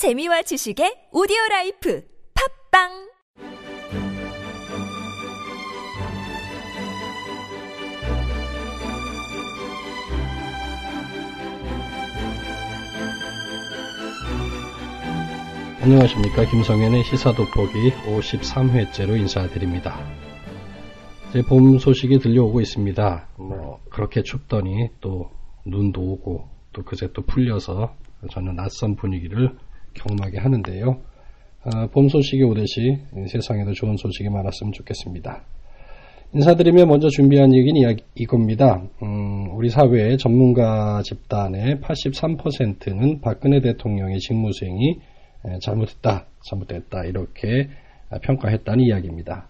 재미와 지식의 오디오 라이프 팟빵 안녕하십니까 김성현의 시사돋보기 53회째로 인사드립니다. 이제 봄 소식이 들려오고 있습니다. 뭐 그렇게 춥더니 또 눈도 오고 또 그새 또 풀려서 저는 낯선 분위기를 경험하게 하는데요. 아, 봄 소식이 오듯이 세상에도 좋은 소식이 많았으면 좋겠습니다. 인사드리며 먼저 준비한 얘기는 이야기, 이겁니다. 음, 우리 사회의 전문가 집단의 83%는 박근혜 대통령의 직무수행이 잘못했다, 잘못됐다 이렇게 평가했다는 이야기입니다.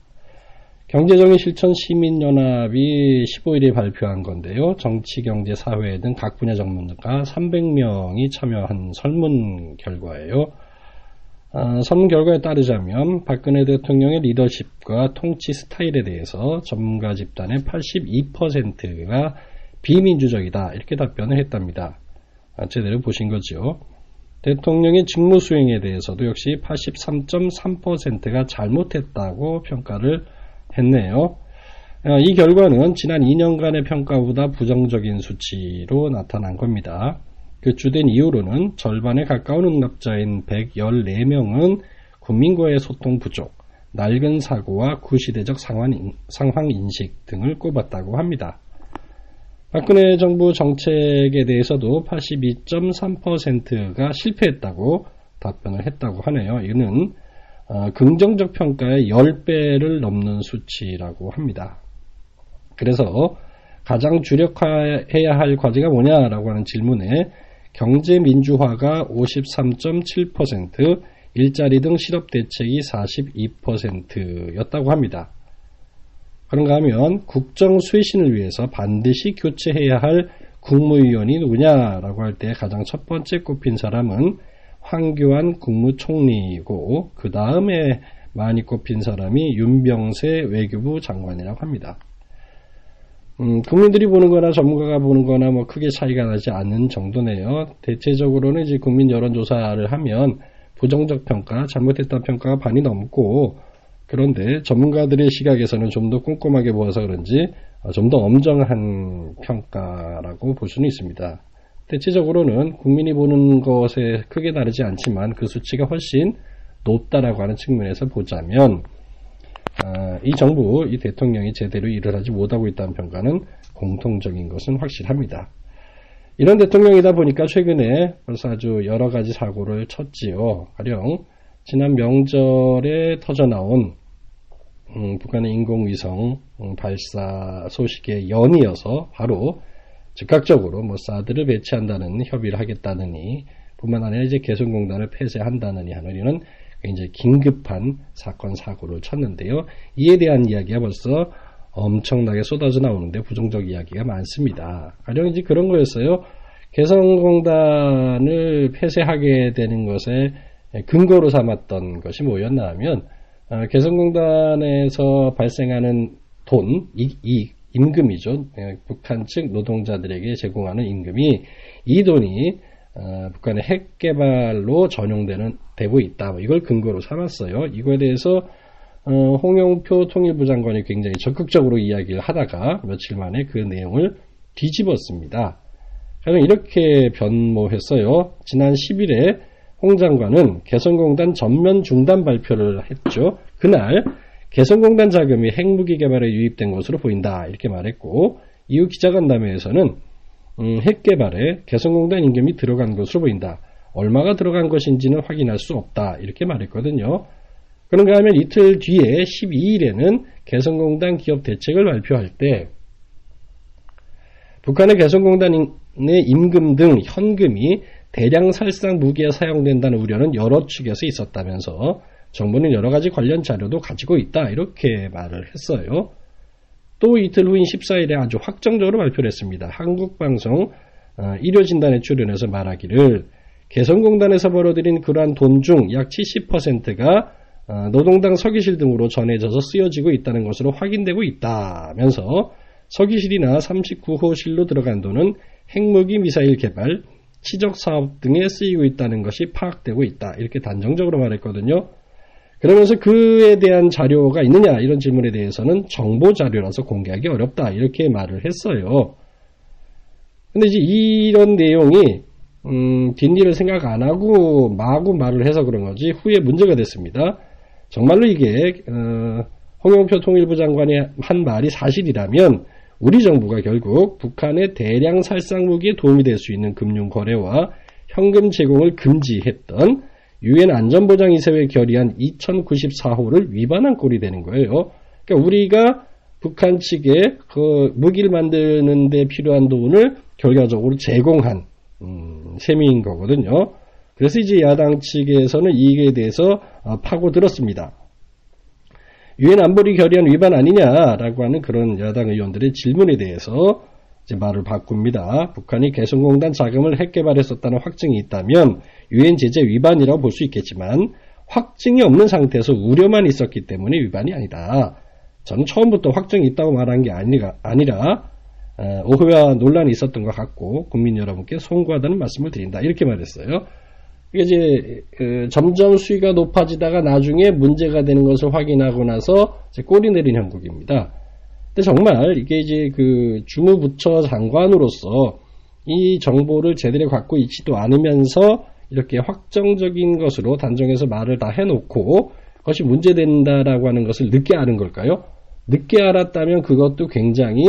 경제적인 실천 시민연합이 15일에 발표한 건데요. 정치, 경제, 사회 등 각 분야 전문가 300명이 참여한 설문 결과예요. 아, 설문 결과에 따르자면 박근혜 대통령의 리더십과 통치 스타일에 대해서 전문가 집단의 82%가 비민주적이다 이렇게 답변을 했답니다. 아, 제대로 보신 거죠. 대통령의 직무 수행에 대해서도 역시 83.3%가 잘못했다고 평가를 했네요. 어, 이 결과는 지난 2년간의 평가보다 부정적인 수치로 나타난 겁니다. 그 주된 이유로는 절반에 가까운 응답자인 114명은 국민과의 소통 부족, 낡은 사고와 구시대적 상황, 인식 등을 꼽았다고 합니다. 박근혜 정부 정책에 대해서도 82.3%가 실패했다고 답변을 했다고 하네요. 이는 어, 긍정적 평가의 10배를 넘는 수치라고 합니다. 그래서 가장 주력해야 할 과제가 뭐냐라고 하는 질문에 경제 민주화가 53.7%, 일자리 등 실업 대책이 42%였다고 합니다. 그런가 하면 국정 쇄신을 위해서 반드시 교체해야 할 국무위원이 누구냐라고 할 때 가장 첫 번째 꼽힌 사람은 황교안 국무총리이고 그 다음에 많이 꼽힌 사람이 윤병세 외교부 장관이라고 합니다. 음, 국민들이 보는 거나 전문가가 보는 거나 뭐 크게 차이가 나지 않는 정도네요. 대체적으로는 이제 국민 여론조사를 하면 부정적 평가, 잘못했다는 평가가 반이 넘고 그런데 전문가들의 시각에서는 좀 더 꼼꼼하게 보아서 그런지 어, 좀더 엄정한 평가라고 볼 수는 있습니다. 대체적으로는 국민이 보는 것에 크게 다르지 않지만 그 수치가 훨씬 높다라고 하는 측면에서 보자면 아, 이 정부, 이 대통령이 제대로 일을 하지 못하고 있다는 평가는 공통적인 것은 확실합니다. 이런 대통령이다 보니까 최근에 벌써 아주 여러 가지 사고를 쳤지요. 가령 지난 명절에 터져나온 음, 북한의 인공위성 음, 발사 소식에 연이어서 바로 즉각적으로 뭐 사드를 배치한다는 협의를 하겠다느니 뿐만 아니라 이제 개성공단을 폐쇄한다느니 하느니는 굉장히 긴급한 사건 사고를 쳤는데요. 이에 대한 이야기가 벌써 엄청나게 쏟아져 나오는데 부정적 이야기가 많습니다. 가령 이제 그런 거였어요. 개성공단을 폐쇄하게 되는 것에 근거로 삼았던 것이 뭐였나 하면 어, 개성공단에서 발생하는 돈, 이, 이 임금이죠. 예, 북한 측 노동자들에게 제공하는 임금이 이 돈이 어, 북한의 핵 개발로 전용되는 되고 있다. 뭐 이걸 근거로 삼았어요. 이거에 대해서 어, 홍영표 통일부 장관이 굉장히 적극적으로 이야기를 하다가 며칠 만에 그 내용을 뒤집었습니다. 저는 이렇게 변모했어요. 지난 10일에 홍 장관은 개성공단 전면 중단 발표를 했죠. 그날 개성공단 자금이 핵무기 개발에 유입된 것으로 보인다 이렇게 말했고 이후 기자간담회에서는 음, 핵 개발에 개성공단 임금이 들어간 것으로 보인다. 얼마가 들어간 것인지는 확인할 수 없다 이렇게 말했거든요. 그런가 하면 이틀 뒤에 12일에는 개성공단 기업 대책을 발표할 때 북한의 개성공단의 임금 등 현금이 대량 살상 무기에 사용된다는 우려는 여러 측에서 있었다면서 정부는 여러 가지 관련 자료도 가지고 있다 이렇게 말을 했어요. 또 이틀 후인 14일에 아주 확정적으로 발표를 했습니다. 한국방송 어, 일요 진단에 출연해서 말하기를 개성공단에서 벌어들인 그러한 돈 중 약 70%가 어, 노동당 서기실 등으로 전해져서 쓰여지고 있다는 것으로 확인되고 있다면서 서기실이나 39호실로 들어간 돈은 핵무기 미사일 개발, 치적 사업 등에 쓰이고 있다는 것이 파악되고 있다. 이렇게 단정적으로 말했거든요. 그러면서 그에 대한 자료가 있느냐 이런 질문에 대해서는 정보 자료라서 공개하기 어렵다 이렇게 말을 했어요. 근데 이제 이런 내용이 음, 뒷일을 생각 안 하고 마구 말을 해서 그런 거지 후에 문제가 됐습니다. 정말로 이게 어, 홍영표 통일부 장관이 한 말이 사실이라면 우리 정부가 결국 북한의 대량 살상 무기에 도움이 될 수 있는 금융 거래와 현금 제공을 금지했던 유엔 안전보장이사회에 결의한 2094호를 위반한 꼴이 되는 거예요. 그러니까 우리가 북한 측에 그 무기를 만드는 데 필요한 돈을 결과적으로 제공한 음, 셈인 거거든요. 그래서 이제 야당 측에서는 이에 대해서 어, 파고들었습니다. 유엔 안보리 결의안 위반 아니냐라고 하는 그런 야당 의원들의 질문에 대해서 이제 말을 바꿉니다. 북한이 개성공단 자금을 핵 개발했었다는 확증이 있다면 유엔 제재 위반이라고 볼 수 있겠지만 확증이 없는 상태에서 우려만 있었기 때문에 위반이 아니다. 저는 처음부터 확정이 있다고 말한 게 아니라, 아니라 어, 오해와 논란이 있었던 것 같고 국민 여러분께 송구하다는 말씀을 드린다. 이렇게 말했어요. 이게 이제 그 점점 수위가 높아지다가 나중에 문제가 되는 것을 확인하고 나서 꼬리 내린 형국입니다. 근데 정말 이게 이제 그 주무부처 장관으로서 이 정보를 제대로 갖고 있지도 않으면서 이렇게 확정적인 것으로 단정해서 말을 다 해놓고 그것이 문제된다라고 하는 것을 늦게 아는 걸까요? 늦게 알았다면 그것도 굉장히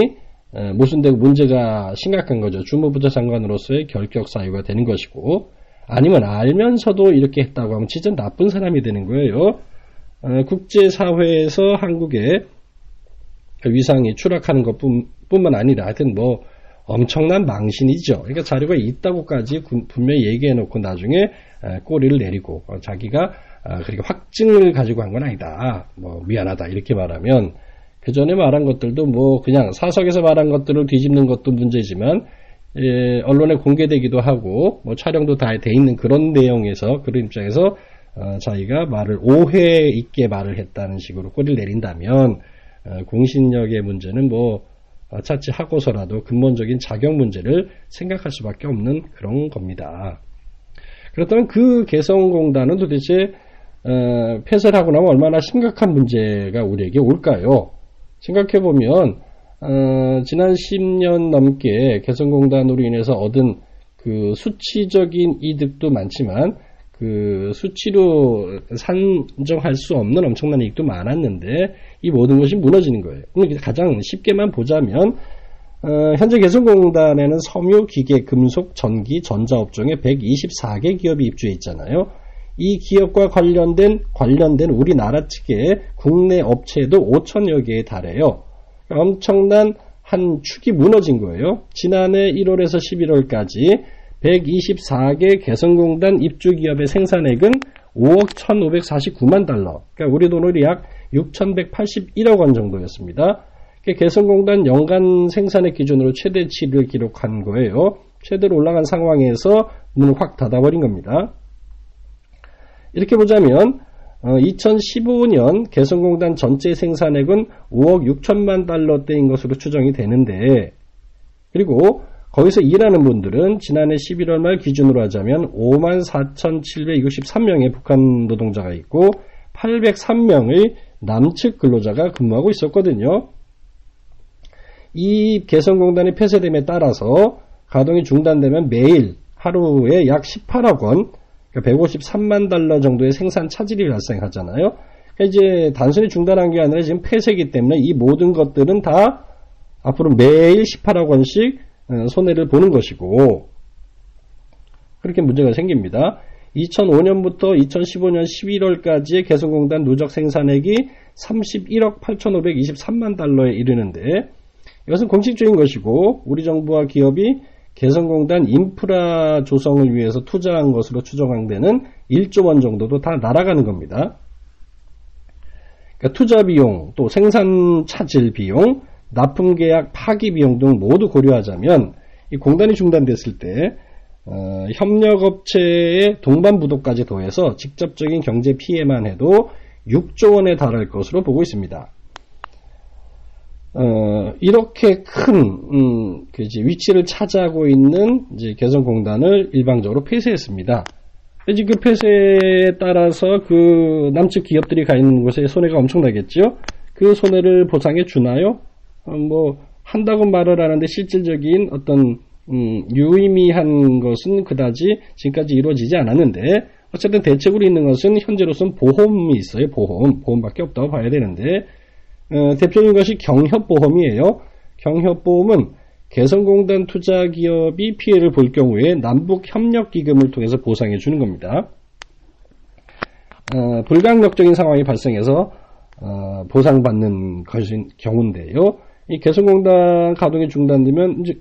모순되고 문제가 심각한 거죠. 주무부처 장관으로서의 결격 사유가 되는 것이고 아니면 알면서도 이렇게 했다고 하면 진짜 나쁜 사람이 되는 거예요. 국제사회에서 한국의 위상이 추락하는 것 뿐만 아니라 하여튼 뭐 엄청난 망신이죠. 그러니까 자료가 있다고까지 분명히 얘기해놓고 나중에 꼬리를 내리고 어, 자기가 아, 그렇게 확증을 가지고 한 건 아니다. 뭐 미안하다 이렇게 말하면 그 전에 말한 것들도 뭐 그냥 사석에서 말한 것들을 뒤집는 것도 문제지만 예, 언론에 공개되기도 하고 뭐 촬영도 다 돼 있는 그런 내용에서 그런 입장에서 어, 자기가 말을 오해 있게 말을 했다는 식으로 꼬리를 내린다면 어, 공신력의 문제는 뭐 어, 차치하고서라도 근본적인 자격 문제를 생각할 수밖에 없는 그런 겁니다. 그렇다면 그 개성공단은 도대체 어, 폐쇄를 하고 나면 얼마나 심각한 문제가 우리에게 올까요? 생각해 보면 어, 지난 10년 넘게 개성공단으로 인해서 얻은 그 수치적인 이득도 많지만 그 수치로 산정할 수 없는 엄청난 이익도 많았는데 이 모든 것이 무너지는 거예요. 가장 쉽게만 보자면 어, 현재 개성공단에는 섬유, 기계, 금속, 전기, 전자업종에 124개 기업이 입주해 있잖아요. 이 기업과 관련된 관련된 우리나라 측의 국내 업체도 5천여 개에 달해요. 엄청난 한 축이 무너진 거예요. 지난해 1월에서 11월까지 124개 개성공단 입주 기업의 생산액은 5억 1,549만 달러. 그러니까 우리 돈으로 약 6,181억 원 정도였습니다. 개성공단 연간 생산액 기준으로 최대치를 기록한 거예요. 최대로 올라간 상황에서 문을 확 닫아버린 겁니다. 이렇게 보자면 2015년 어, 개성공단 전체 생산액은 5억 6천만 달러대인 것으로 추정이 되는데 그리고 거기서 일하는 분들은 지난해 11월 말 기준으로 하자면 5만 4,763명의 북한 노동자가 있고 803명의 남측 근로자가 근무하고 있었거든요. 이 개성공단이 폐쇄됨에 따라서 가동이 중단되면 매일 하루에 약 18억 원, 그러니까 153만 달러 정도의 생산 차질이 발생하잖아요. 그러니까 이제 단순히 중단한 게 아니라 지금 폐쇄기 때문에 이 모든 것들은 다 앞으로 매일 18억 원씩 어, 손해를 보는 것이고 그렇게 문제가 생깁니다. 2005년부터 2015년 11월까지의 개성공단 누적 생산액이 31억 8,523만 달러에 이르는데 이것은 공식적인 것이고 우리 정부와 기업이 개성공단 인프라 조성을 위해서 투자한 것으로 추정한 데는 1조 원 정도도 다 날아가는 겁니다. 그러니까 투자 비용, 또 생산 차질 비용, 납품 계약 파기 비용 등 모두 고려하자면 이 공단이 중단됐을 때 어, 협력업체의 동반부도까지 더해서 직접적인 경제 피해만 해도 6조 원에 달할 것으로 보고 있습니다. 어, 이렇게 큰, 음, 그 위치를 차지하고 있는 개성공단을 일방적으로 폐쇄했습니다. 이제 그 폐쇄에 따라서 그 남측 기업들이 가 있는 곳에 손해가 엄청나겠죠? 그 손해를 보상해 주나요? 어, 뭐, 한다고 말을 하는데 실질적인 어떤, 음, 유의미한 것은 그다지 지금까지 이루어지지 않았는데, 어쨌든 대책으로 있는 것은 현재로서는 보험이 있어요. 보험. 보험밖에 없다고 봐야 되는데, 어, 대표적인 것이 경협보험이에요. 경협보험은 개성공단 투자기업이 피해를 볼 경우에 남북협력기금을 통해서 보상해 주는 겁니다. 어, 불강력적인 상황이 발생해서 어, 보상받는 것인 경우인데요. 이 개성공단 가동이 중단되면 이제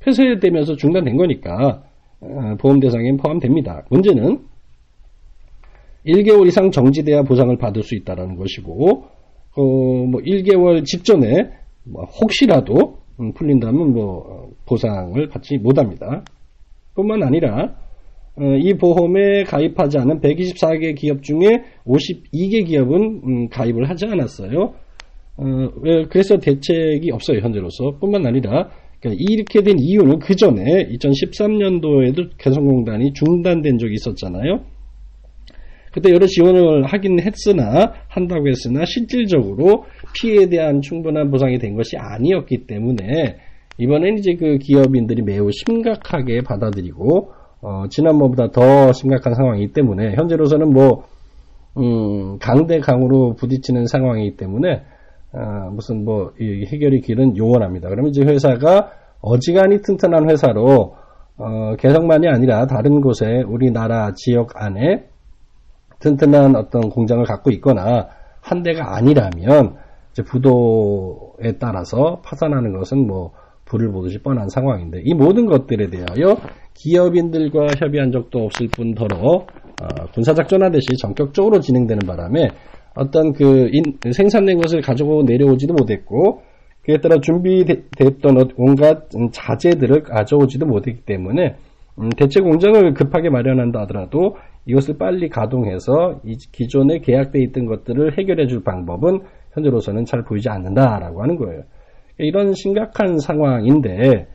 폐쇄되면서 중단된 거니까 어, 보험 대상에 포함됩니다. 문제는 1개월 이상 정지돼야 보상을 받을 수 있다는 것이고 어, 뭐 1개월 직전에 뭐 혹시라도 음, 풀린다면 뭐 보상을 받지 못합니다. 뿐만 아니라 어, 이 보험에 가입하지 않은 124개 기업 중에 52개 기업은 음, 가입을 하지 않았어요. 어, 그래서 대책이 없어요 현재로서. 뿐만 아니라 그러니까 이렇게 된 이유는 그 전에 2013년도에도 개성공단이 중단된 적이 있었잖아요. 그때 여러 지원을 하긴 했으나 한다고 했으나 실질적으로 피해에 대한 충분한 보상이 된 것이 아니었기 때문에 이번엔 이제 그 기업인들이 매우 심각하게 받아들이고 어, 지난번보다 더 심각한 상황이기 때문에 현재로서는 뭐 음, 강대 강으로 부딪히는 상황이기 때문에 어, 무슨 뭐 해결이 길은 요원합니다. 그러면 이제 회사가 어지간히 튼튼한 회사로 어, 개성만이 아니라 다른 곳에 우리나라 지역 안에 튼튼한 어떤 공장을 갖고 있거나 한 대가 아니라면 부도에 따라서 파산하는 것은 뭐 불을 보듯이 뻔한 상황인데 이 모든 것들에 대하여 기업인들과 협의한 적도 없을 뿐더러 어, 군사작전 하듯이 전격적으로 진행되는 바람에 어떤 그 인, 생산된 것을 가지고 내려오지도 못했고 그에 따라 준비됐던 온갖 자재들을 가져오지도 못했기 때문에 음, 대체 공장을 급하게 마련한다 하더라도 이것을 빨리 가동해서 기존에 계약돼 있던 것들을 해결해 줄 방법은 현재로서는 잘 보이지 않는다라고 하는 거예요. 이런 심각한 상황인데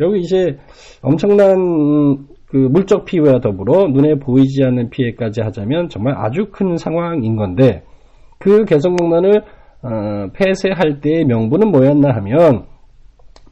여기 이제 엄청난 그 물적 피해와 더불어 눈에 보이지 않는 피해까지 하자면 정말 아주 큰 상황인 건데 그 개성공단을 어, 폐쇄할 때의 명분은 뭐였나 하면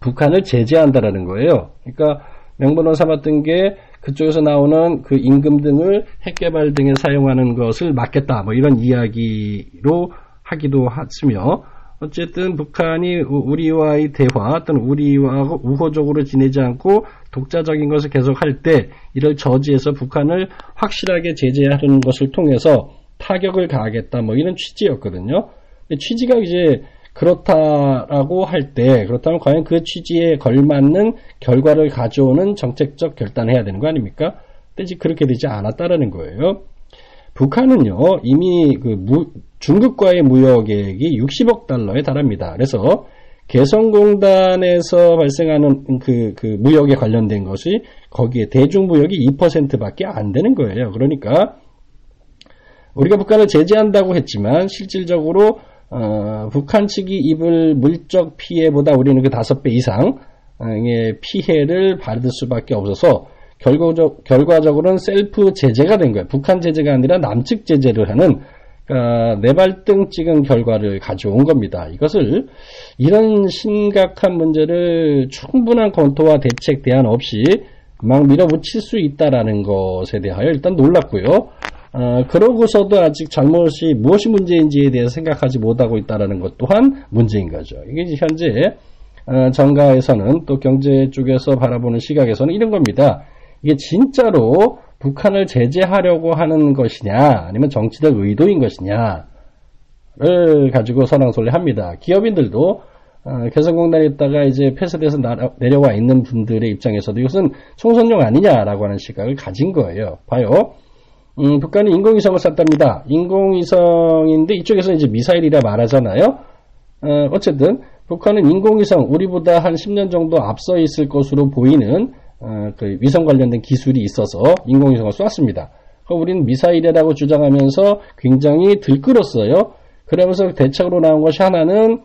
북한을 제재한다라는 거예요. 그러니까 명분을 삼았던 게 그쪽에서 나오는 그 임금 등을 핵개발 등에 사용하는 것을 막겠다. 뭐 이런 이야기로 하기도 하으며 어쨌든 북한이 우리와의 대화 또는 우리와 우호적으로 지내지 않고 독자적인 것을 계속할 때 이를 저지해서 북한을 확실하게 제재하는 것을 통해서 타격을 가하겠다 뭐 이런 취지였거든요. 취지가 이제 그렇다라고 할 때 그렇다면 과연 그 취지에 걸맞는 결과를 가져오는 정책적 결단을 해야 되는 거 아닙니까? 근데 그렇게 되지 않았다라는 거예요. 북한은요 이미 그 무, 중국과의 무역액이 60억 달러에 달합니다. 그래서 개성공단에서 발생하는 그, 그 무역에 관련된 것이 거기에 대중무역이 2%밖에 안 되는 거예요. 그러니까 우리가 북한을 제재한다고 했지만 실질적으로 어, 북한 측이 입을 물적 피해보다 우리는 그 다섯 배 이상의 피해를 받을 수밖에 없어서 결과적, 결과적으로는 셀프 제재가 된 거예요. 북한 제재가 아니라 남측 제재를 하는 그러니까 내발등 찍은 결과를 가져온 겁니다. 이것을 이런 심각한 문제를 충분한 검토와 대책 대안 없이 막 밀어붙일 수 있다라는 것에 대하여 일단 놀랐고요. 어, 그러고서도 아직 잘못이 무엇이 문제인지에 대해서 생각하지 못하고 있다는 것 또한 문제인 거죠. 이게 현재 어, 정가에서는 또 경제 쪽에서 바라보는 시각에서는 이런 겁니다. 이게 진짜로 북한을 제재하려고 하는 것이냐 아니면 정치적 의도인 것이냐를 가지고 선왕솔례합니다. 기업인들도 어, 개성공단에 있다가 이제 폐쇄돼서 내려와 있는 분들의 입장에서도 이것은 총선용 아니냐라고 하는 시각을 가진 거예요. 봐요. 음, 북한이 인공위성을 쐈답니다. 인공위성인데 이쪽에서 이제 미사일이라 말하잖아요. 어, 어쨌든 북한은 인공위성 우리보다 한 10년 정도 앞서 있을 것으로 보이는 어, 그 위성 관련된 기술이 있어서 인공위성을 쐈습니다. 우리는 미사일이라고 주장하면서 굉장히 들끓었어요. 그러면서 대책으로 나온 것이 하나는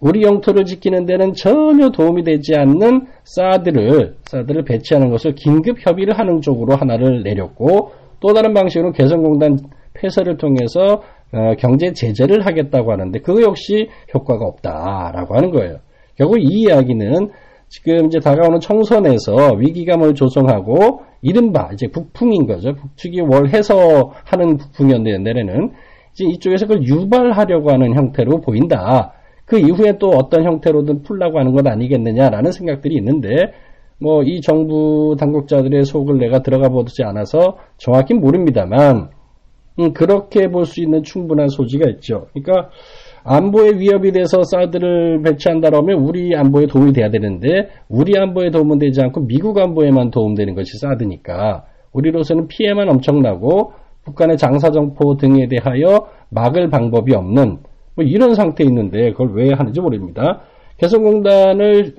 우리 영토를 지키는 데는 전혀 도움이 되지 않는 사드를 사드를 배치하는 것을 긴급 협의를 하는 쪽으로 하나를 내렸고 또 다른 방식으로 개성공단 폐쇄를 통해서 어, 경제 제재를 하겠다고 하는데 그거 역시 효과가 없다라고 하는 거예요. 결국 이 이야기는 지금 이제 다가오는 청선에서 위기감을 조성하고 이른바 이제 북풍인 거죠. 북측이 월해서 하는 북풍이었는데 내래는 이제 이쪽에서 그걸 유발하려고 하는 형태로 보인다. 그 이후에 또 어떤 형태로든 풀라고 하는 것 아니겠느냐라는 생각들이 있는데 뭐 이 정부 당국자들의 속을 내가 들어가 보지 않아서 정확히 모릅니다만 음, 그렇게 볼 수 있는 충분한 소지가 있죠. 그러니까 안보에 위협이 돼서 사드를 배치한다라면 우리 안보에 도움이 돼야 되는데 우리 안보에 도움은 되지 않고 미국 안보에만 도움되는 것이 사드니까 우리로서는 피해만 엄청나고 북한의 장사정포 등에 대하여 막을 방법이 없는 뭐 이런 상태에 있는데 그걸 왜 하는지 모릅니다. 개성공단을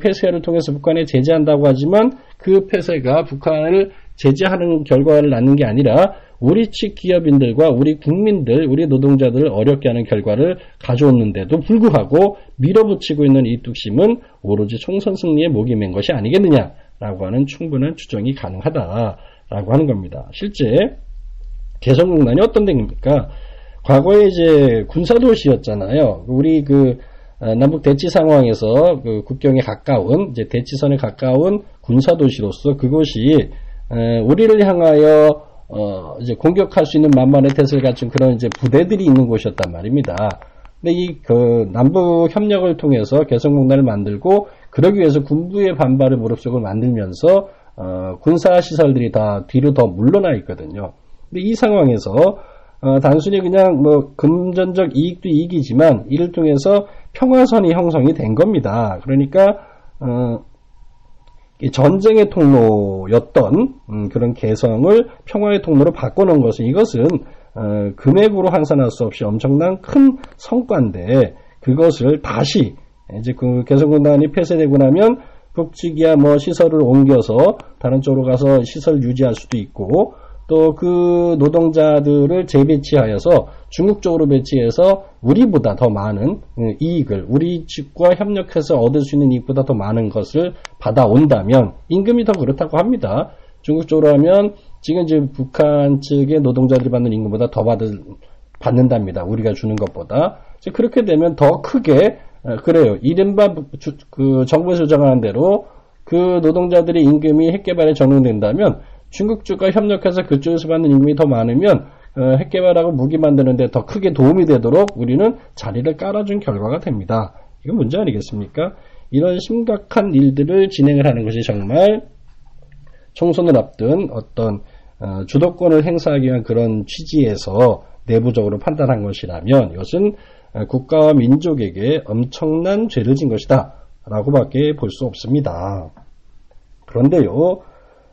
폐쇄를 통해서 북한에 제재한다고 하지만 그 폐쇄가 북한을 제재하는 결과를 낳는 게 아니라 우리 측 기업인들과 우리 국민들, 우리 노동자들을 어렵게 하는 결과를 가져오는데도 불구하고 밀어붙이고 있는 이 뚝심은 오로지 총선 승리에 목이 맨 것이 아니겠느냐라고 하는 충분한 추정이 가능하다라고 하는 겁니다. 실제 개성공단이 어떤 데입니까? 과거에 이제 군사도시였잖아요. 우리 그 어, 남북 대치 상황에서 그 국경에 가까운 이제 대치선에 가까운 군사 도시로서 그곳이 우리를 향하여 어 이제 공격할 수 있는 만만의 태세를 갖춘 그런 이제 부대들이 있는 곳이었단 말입니다. 근데 이 그 남북 협력을 통해서 개성공단을 만들고 그러기 위해서 군부의 반발을 무릅쓰고 만들면서 어 군사 시설들이 다 뒤로 더 물러나 있거든요. 근데 이 상황에서 어 단순히 그냥 뭐 금전적 이익도 이익이지만 이를 통해서 평화선이 형성이 된 겁니다. 그러니까 어 전쟁의 통로였던 음, 그런 개성을 평화의 통로로 바꿔놓은 것은 이것은 어, 금액으로 환산할 수 없이 엄청난 큰 성과인데 그것을 다시 이제 그 개성공단이 폐쇄되고 나면 북측이야 뭐 시설을 옮겨서 다른 쪽으로 가서 시설 유지할 수도 있고 또 그 노동자들을 재배치하여서 중국 쪽으로 배치해서 우리보다 더 많은 음, 이익을 우리 측과 협력해서 얻을 수 있는 이익보다 더 많은 것을 받아온다면 임금이 더 그렇다고 합니다. 중국 쪽으로 하면 지금 이제 북한 측의 노동자들이 받는 임금보다 더 받을, 받는답니다. 우리가 주는 것보다. 그렇게 되면 더 크게 어, 그래요. 이른바 그 정부에서 정하는 대로 그 노동자들의 임금이 핵개발에 적용된다면 중국 쪽과 협력해서 그쪽에서 받는 임금이 더 많으면 어, 핵개발하고 무기 만드는데 더 크게 도움이 되도록 우리는 자리를 깔아준 결과가 됩니다. 이건 문제 아니겠습니까? 이런 심각한 일들을 진행을 하는 것이 정말 총선을 앞둔 어떤 어, 주도권을 행사하기 위한 그런 취지에서 내부적으로 판단한 것이라면 이것은 어, 국가와 민족에게 엄청난 죄를 진 것이다 라고밖에 볼 수 없습니다. 그런데요,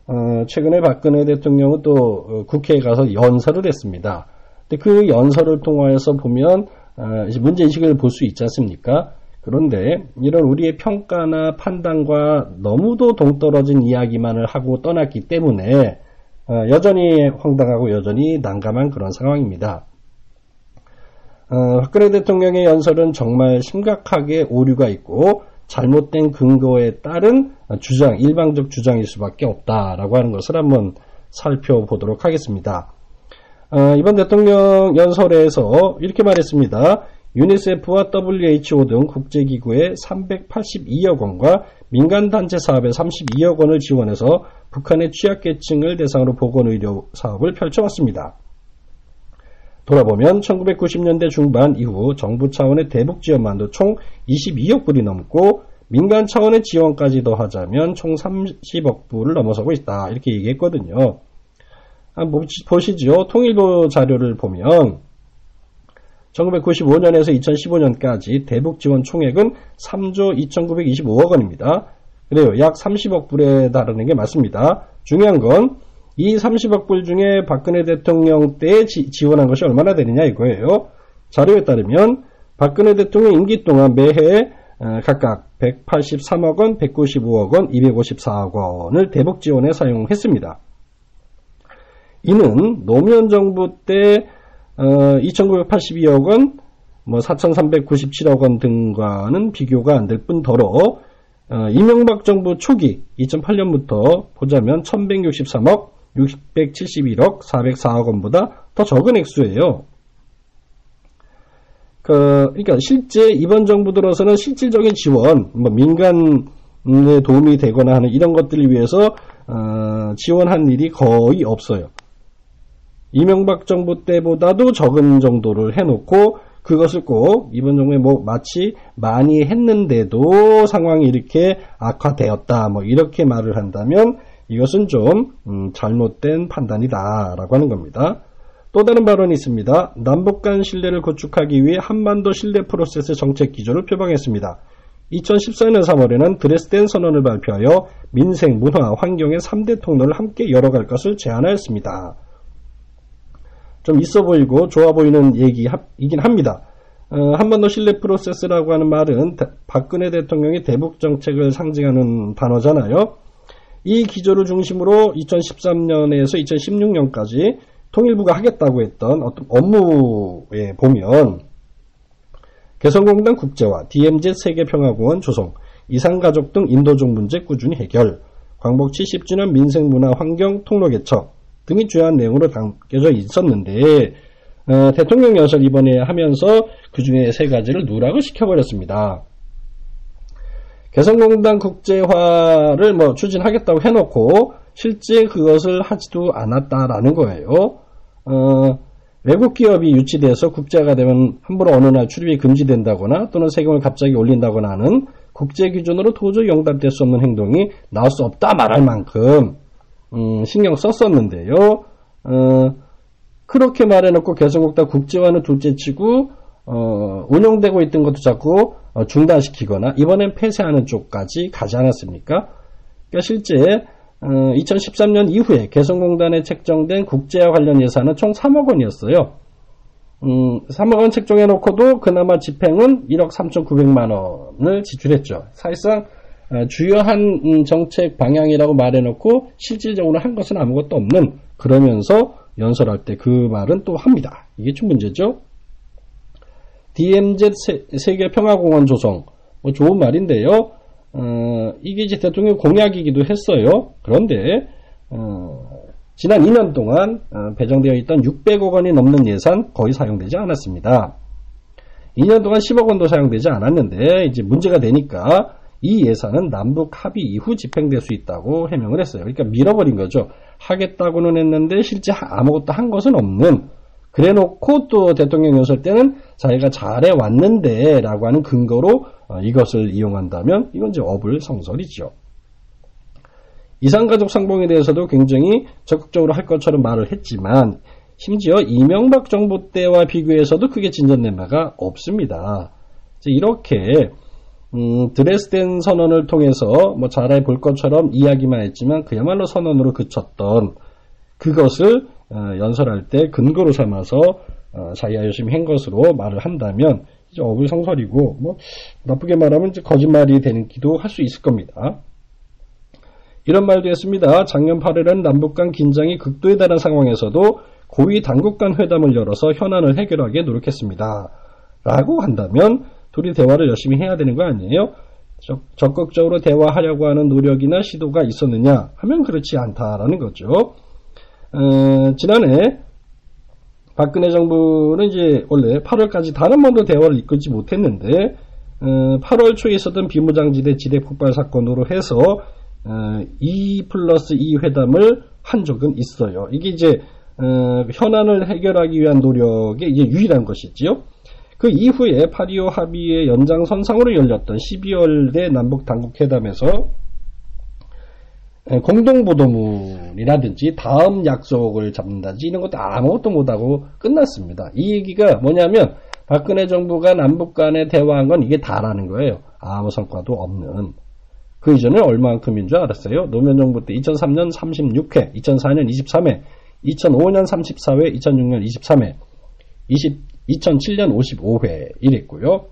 어, 최근에 박근혜 대통령은 또 어, 국회에 가서 연설을 했습니다. 근데 그 연설을 통하여서 보면 어, 문제 인식을 볼 수 있지 않습니까? 그런데 이런 우리의 평가나 판단과 너무도 동떨어진 이야기만을 하고 떠났기 때문에 어, 여전히 황당하고 여전히 난감한 그런 상황입니다. 어, 박근혜 대통령의 연설은 정말 심각하게 오류가 있고 잘못된 근거에 따른 주장, 일방적 주장일 수밖에 없다라고 하는 것을 한번 살펴보도록 하겠습니다. 어, 이번 대통령 연설에서 이렇게 말했습니다. 유니세프와 WHO 등 국제기구에 382억 원과 민간단체 사업에 32억 원을 지원해서 북한의 취약계층을 대상으로 보건의료 사업을 펼쳐왔습니다. 돌아보면 1990년대 중반 이후 정부 차원의 대북 지원만도 총 22억 불이 넘고 민간 차원의 지원까지 더하자면 총 30억 불을 넘어서고 있다. 이렇게 얘기했거든요. 보시죠. 통일부 자료를 보면 1995년에서 2015년까지 대북 지원 총액은 3조 2,925억 원입니다. 그래요. 약 30억 불에 달하는 게 맞습니다. 중요한 건 이 30억 불 중에 박근혜 대통령 때 지, 원한 것이 얼마나 되느냐 이거예요. 자료에 따르면 박근혜 대통령 임기 동안 매해 어, 각각 183억 원, 195억 원, 254억 원을 대북 지원에 사용했습니다. 이는 노무현 정부 때 2,982억 어, 원, 뭐 4,397억 원 등과는 비교가 안 될 뿐더러 어, 이명박 정부 초기 2008년부터 보자면 1,163억, 671억, 404억 원보다 더 적은 액수예요. 그, 그러니까 실제 이번 정부 들어서는 실질적인 지원, 뭐 민간에 도움이 되거나 하는 이런 것들을 위해서 어, 지원한 일이 거의 없어요. 이명박 정부 때보다도 적은 정도를 해놓고 그것을 꼭 이번 정부에 뭐 마치 많이 했는데도 상황이 이렇게 악화되었다 뭐 이렇게 말을 한다면 이것은 좀 음, 잘못된 판단이다 라고 하는 겁니다. 또 다른 발언이 있습니다. 남북 간 신뢰를 구축하기 위해 한반도 신뢰 프로세스 정책 기조를 표방했습니다. 2014년 3월에는 드레스덴 선언을 발표하여 민생, 문화, 환경의 3대 통로를 함께 열어갈 것을 제안하였습니다. 좀 있어 보이고 좋아 보이는 얘기이긴 합니다. 어, 한번더 신뢰 프로세스라고 하는 말은 박근혜 대통령의 대북 정책을 상징하는 단어잖아요. 이 기조를 중심으로 2013년에서 2016년까지 통일부가 하겠다고 했던 어떤 업무에 보면 개성공단 국제화, DMZ 세계평화공원 조성, 이산가족 등 인도적 문제 꾸준히 해결, 광복 70주년 민생문화 환경 통로 개척, 등이 주요한 내용으로 담겨져 있었는데 어, 대통령 연설 이번에 하면서 그 중에 세 가지를 누락을 시켜버렸습니다. 개성공단 국제화를 뭐 추진하겠다고 해놓고 실제 그것을 하지도 않았다라는 거예요. 어, 외국 기업이 유치돼서 국제화가 되면 함부로 어느 날 출입이 금지된다거나 또는 세금을 갑자기 올린다거나 하는 국제 기준으로 도저히 용납될 수 없는 행동이 나올 수 없다 말할 만큼 음, 신경 썼었는데요. 어, 그렇게 말해놓고 개성국다 국제화는 둘째치고 어, 운영되고 있던 것도 자꾸 어, 중단시키거나 이번엔 폐쇄하는 쪽까지 가지 않았습니까? 그러니까 실제 2013년 어, 이후에 개성공단에 책정된 국제화 관련 예산은 총 3억 원이었어요. 음, 3억 원 책정해 놓고도 그나마 집행은 1억 3,900만 원을 지출했죠. 사실상 어, 주요한 음, 정책 방향이라고 말해 놓고 실질적으로 한 것은 아무것도 없는 그러면서 연설할 때 그 말은 또 합니다. 이게 좀 문제죠. DMZ 세계 평화공원 조성 뭐 좋은 말인데요. 어, 이게 이제 대통령 공약이기도 했어요. 그런데 어, 지난 2년 동안 어, 배정되어 있던 600억 원이 넘는 예산 거의 사용되지 않았습니다. 2년 동안 10억 원도 사용되지 않았는데 이제 문제가 되니까 이 예산은 남북 합의 이후 집행될 수 있다고 해명을 했어요. 그러니까 밀어버린 거죠. 하겠다고는 했는데 실제 아무것도 한 것은 없는 그래 놓고 또 대통령 연설 때는 자기가 잘해 왔는데 라고 하는 근거로 어, 이것을 이용한다면 이건 이제 어불성설이죠. 이상가족 상봉에 대해서도 굉장히 적극적으로 할 것처럼 말을 했지만 심지어 이명박 정부 때와 비교해서도 크게 진전된 바가 없습니다. 이렇게 음, 드레스덴 선언을 통해서 뭐 잘해 볼 것처럼 이야기만 했지만 그야말로 선언으로 그쳤던 그것을 어, 연설할 때 근거로 삼아서 어, 자기가 열심히 한 것으로 말을 한다면 이제 어불성설이고 뭐 나쁘게 말하면 이제 거짓말이 되기도 할 수 있을 겁니다. 이런 말도 했습니다. 작년 8일은 남북 간 긴장이 극도에 달한 상황에서도 고위 당국 간 회담을 열어서 현안을 해결하게 노력했습니다. 라고 한다면 둘이 대화를 열심히 해야 되는 거 아니에요? 적극적으로 대화하려고 하는 노력이나 시도가 있었느냐 하면 그렇지 않다라는 거죠. 어, 지난해 박근혜 정부는 이제 원래 8월까지 단한 번도 대화를 이끌지 못했는데 어, 8월 초에 있었던 비무장지대 지대 폭발 사건으로 해서 어, 2 플러스 2 회담을 한 적은 있어요. 이게 이제 어, 현안을 해결하기 위한 노력의 이제 유일한 것이지요. 그 이후에 파리오 합의의 연장선상으로 열렸던 12월의 남북 당국 회담에서 공동보도문이라든지 다음 약속을 잡는다든지 이런 것도 아무것도 못하고 끝났습니다. 이 얘기가 뭐냐면 박근혜 정부가 남북 간에 대화한 건 이게 다라는 거예요. 아무 성과도 없는. 그 이전에 얼마만큼인 줄 알았어요? 노무현 정부 때 2003년 36회, 2004년 23회, 2005년 34회, 2006년 23회, 20, 2007년 55회 이랬고요.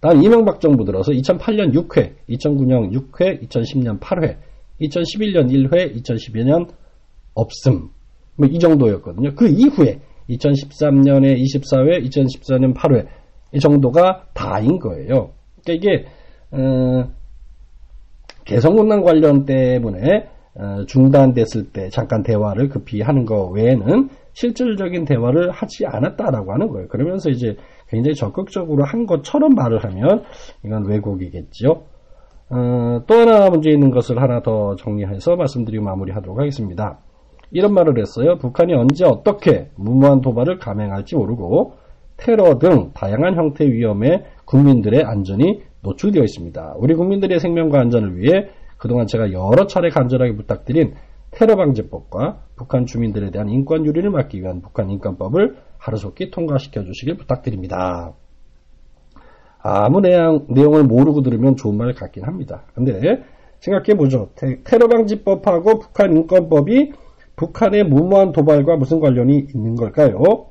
다음 이명박 정부 들어서 2008년 6회, 2009년 6회, 2010년 8회, 2011년 1회, 2012년 없음. 뭐 이 정도였거든요. 그 이후에 2013년에 24회, 2014년 8회 이 정도가 다인 거예요. 그러니까 이게 어, 개성공단 관련 때문에 어, 중단됐을 때 잠깐 대화를 급히 하는 거 외에는 실질적인 대화를 하지 않았다라고 하는 거예요. 그러면서 이제 굉장히 적극적으로 한 것처럼 말을 하면 이건 왜곡이겠죠. 어, 또 하나 문제 있는 것을 하나 더 정리해서 말씀드리고 마무리하도록 하겠습니다. 이런 말을 했어요. 북한이 언제 어떻게 무모한 도발을 감행할지 모르고 테러 등 다양한 형태의 위험에 국민들의 안전이 노출되어 있습니다. 우리 국민들의 생명과 안전을 위해 그동안 제가 여러 차례 간절하게 부탁드린 테러 방지법과 북한 주민들에 대한 인권 유리를 막기 위한 북한 인권법을 하루속히 통과시켜 주시길 부탁드립니다. 아무 내용, 내용을 모르고 들으면 좋은 말 같긴 합니다. 근데 생각해 보죠. 테러 방지법하고 북한 인권법이 북한의 무모한 도발과 무슨 관련이 있는 걸까요?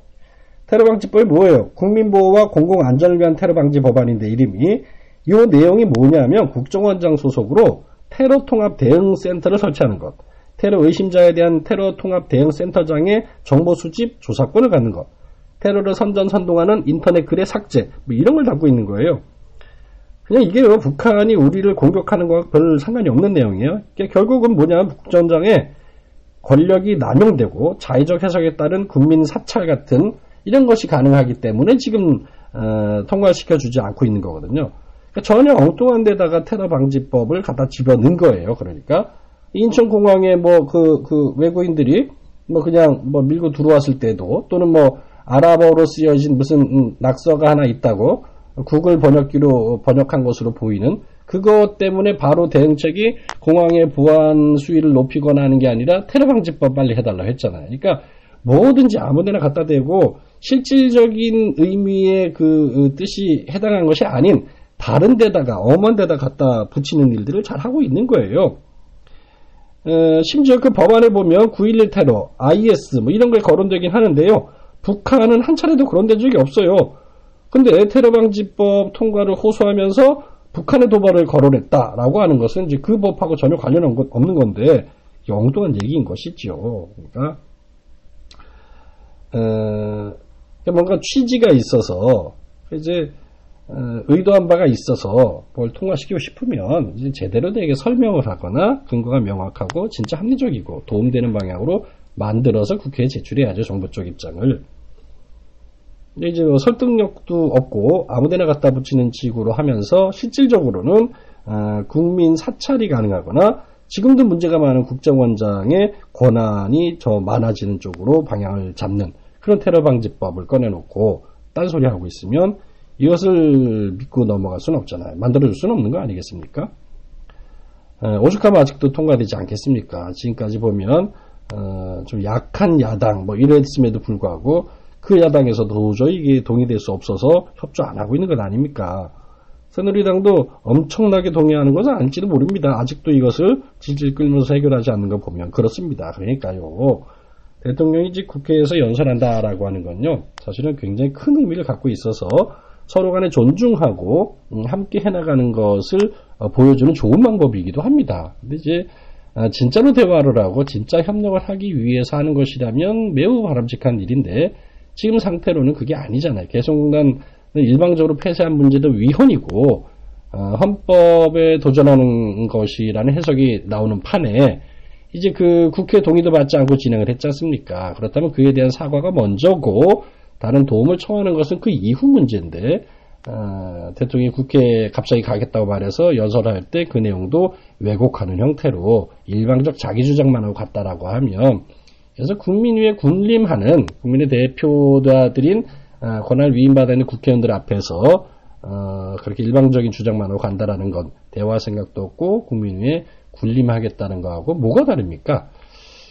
테러 방지법이 뭐예요? 국민보호와 공공안전을 위한 테러 방지 법안인데 이름이 이 내용이 뭐냐면 국정원장 소속으로 테러 통합 대응 센터를 설치하는 것. 테러 의심자에 대한 테러 통합 대응 센터장의 정보 수집 조사권을 갖는 것. 테러를 선전 선동하는 인터넷 글의 삭제 뭐 이런 걸 담고 있는 거예요. 그냥 이게 요 북한이 우리를 공격하는 것과 별 상관이 없는 내용이에요. 결국은 뭐냐면 국정원장의 권력이 남용되고 자의적 해석에 따른 국민 사찰 같은 이런 것이 가능하기 때문에 지금 어, 통과시켜 주지 않고 있는 거거든요. 그러니까 전혀 엉뚱한 데다가 테러 방지법을 갖다 집어넣은 거예요. 그러니까 인천공항에 뭐 그그 외국인들이 뭐 그냥 뭐 밀고 들어왔을 때도 또는 뭐 아랍어로 쓰여진 무슨 음, 낙서가 하나 있다고 구글 번역기로 번역한 것으로 보이는 그것 때문에 바로 대응책이 공항의 보안 수위를 높이거나 하는 게 아니라 테러 방지법 빨리 해달라 했잖아요. 그러니까 뭐든지 아무데나 갖다 대고 실질적인 의미의 그 뜻이 해당한 것이 아닌 다른 데다가 엄한 데다 갖다 붙이는 일들을 잘 하고 있는 거예요. 에, 심지어 그 법안을 보면 9.11 테러, IS 뭐 이런 걸 거론되긴 하는데요. 북한은 한 차례도 거론된 적이 없어요. 근데 테러 방지법 통과를 호소하면서 북한의 도발을 거론했다라고 하는 것은 이제 그 법하고 전혀 관련 없는 건데 엉뚱한 얘기인 것이죠. 그러니까 어, 뭔가 취지가 있어서 이제 어, 의도한 바가 있어서 뭘 통과시키고 싶으면 제대로 되게 설명을 하거나 근거가 명확하고 진짜 합리적이고 도움되는 방향으로 만들어서 국회에 제출해야죠 정부 쪽 입장을. 근데 이제 뭐 설득력도 없고 아무데나 갖다 붙이는 식으로 하면서 실질적으로는 어, 국민 사찰이 가능하거나 지금도 문제가 많은 국정원장의 권한이 더 많아지는 쪽으로 방향을 잡는 그런 테러 방지법을 꺼내놓고 딴소리 하고 있으면 이것을 믿고 넘어갈 수는 없잖아요. 만들어줄 수는 없는 거 아니겠습니까? 오죽하면 아직도 통과되지 않겠습니까? 지금까지 보면 어, 좀 약한 야당 뭐 이랬음에도 불구하고 그 야당에서 도저히 이게 동의될 수 없어서 협조 안 하고 있는 것 아닙니까? 새누리당도 엄청나게 동의하는 것은 아닐지도 모릅니다. 아직도 이것을 질질 끌면서 해결하지 않는 거 보면 그렇습니다. 그러니까요. 대통령이 즉 국회에서 연설한다라고 하는 건요. 사실은 굉장히 큰 의미를 갖고 있어서 서로 간에 존중하고 음, 함께 해나가는 것을 어, 보여주는 좋은 방법이기도 합니다. 근데 이제 아, 진짜로 대화를 하고 진짜 협력을 하기 위해서 하는 것이라면 매우 바람직한 일인데 지금 상태로는 그게 아니잖아요. 개성공단 일방적으로 폐쇄한 문제도 위헌이고 어, 헌법에 도전하는 것이라는 해석이 나오는 판에 이제 그 국회 동의도 받지 않고 진행을 했지 않습니까? 그렇다면 그에 대한 사과가 먼저고 다른 도움을 청하는 것은 그 이후 문제인데 어, 대통령이 국회에 갑자기 가겠다고 말해서 연설할 때 그 내용도 왜곡하는 형태로 일방적 자기 주장만 하고 갔다라고 하면 그래서 국민 위에 군림하는 국민의 대표자들인 어, 권한을 위임받아 있는 국회의원들 앞에서 어, 그렇게 일방적인 주장만 하고 간다라는 건 대화 생각도 없고 국민 위에 군림하겠다는 거하고 뭐가 다릅니까?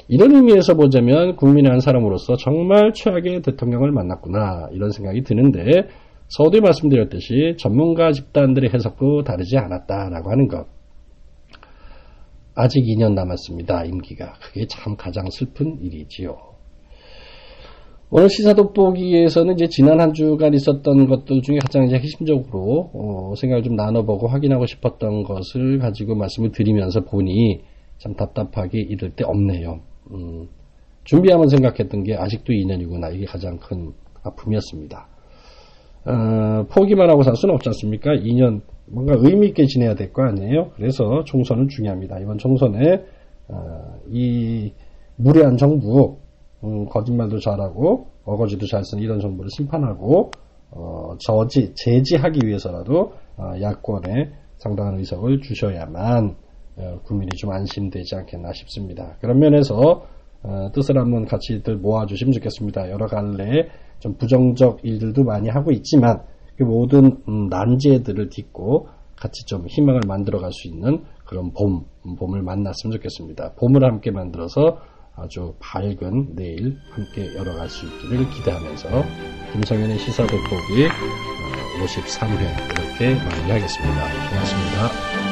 이런 의미에서 보자면 국민의 한 사람으로서 정말 최악의 대통령을 만났구나 이런 생각이 드는데 서두에 말씀드렸듯이 전문가 집단들의 해석도 다르지 않았다라고 하는 것. 아직 2년 남았습니다. 임기가. 그게 참 가장 슬픈 일이지요. 오늘 시사 돋보기에서는 이제 지난 한 주간 있었던 것들 중에 가장 이제 핵심적으로 어, 생각을 좀 나눠보고 확인하고 싶었던 것을 가지고 말씀을 드리면서 보니 참 답답하게 이럴 때 없네요. 음, 준비하면 생각했던 게 아직도 2년이구나. 이게 가장 큰 아픔이었습니다. 어, 포기만 하고 살 수는 없지 않습니까? 2년 뭔가 의미 있게 지내야 될 거 아니에요? 그래서 총선은 중요합니다. 이번 총선에 어, 이 무례한 정부, 음, 거짓말도 잘하고 어거지도 잘 쓰는 이런 정부를 심판하고 어, 저지 제지하기 위해서라도 어, 야권에 상당한 의석을 주셔야만 어, 국민이 좀 안심되지 않겠나 싶습니다. 그런 면에서 어, 뜻을 한번 같이들 모아주시면 좋겠습니다. 여러 갈래 좀 부정적 일들도 많이 하고 있지만 그 모든 음, 난제들을 딛고 같이 좀 희망을 만들어갈 수 있는 그런 봄, 봄을 만났으면 좋겠습니다. 봄을 함께 만들어서 아주 밝은 내일 함께 열어갈 수 있기를 기대하면서 김성현의 시사 돋보기 53회 이렇게 마무리하겠습니다. 고맙습니다.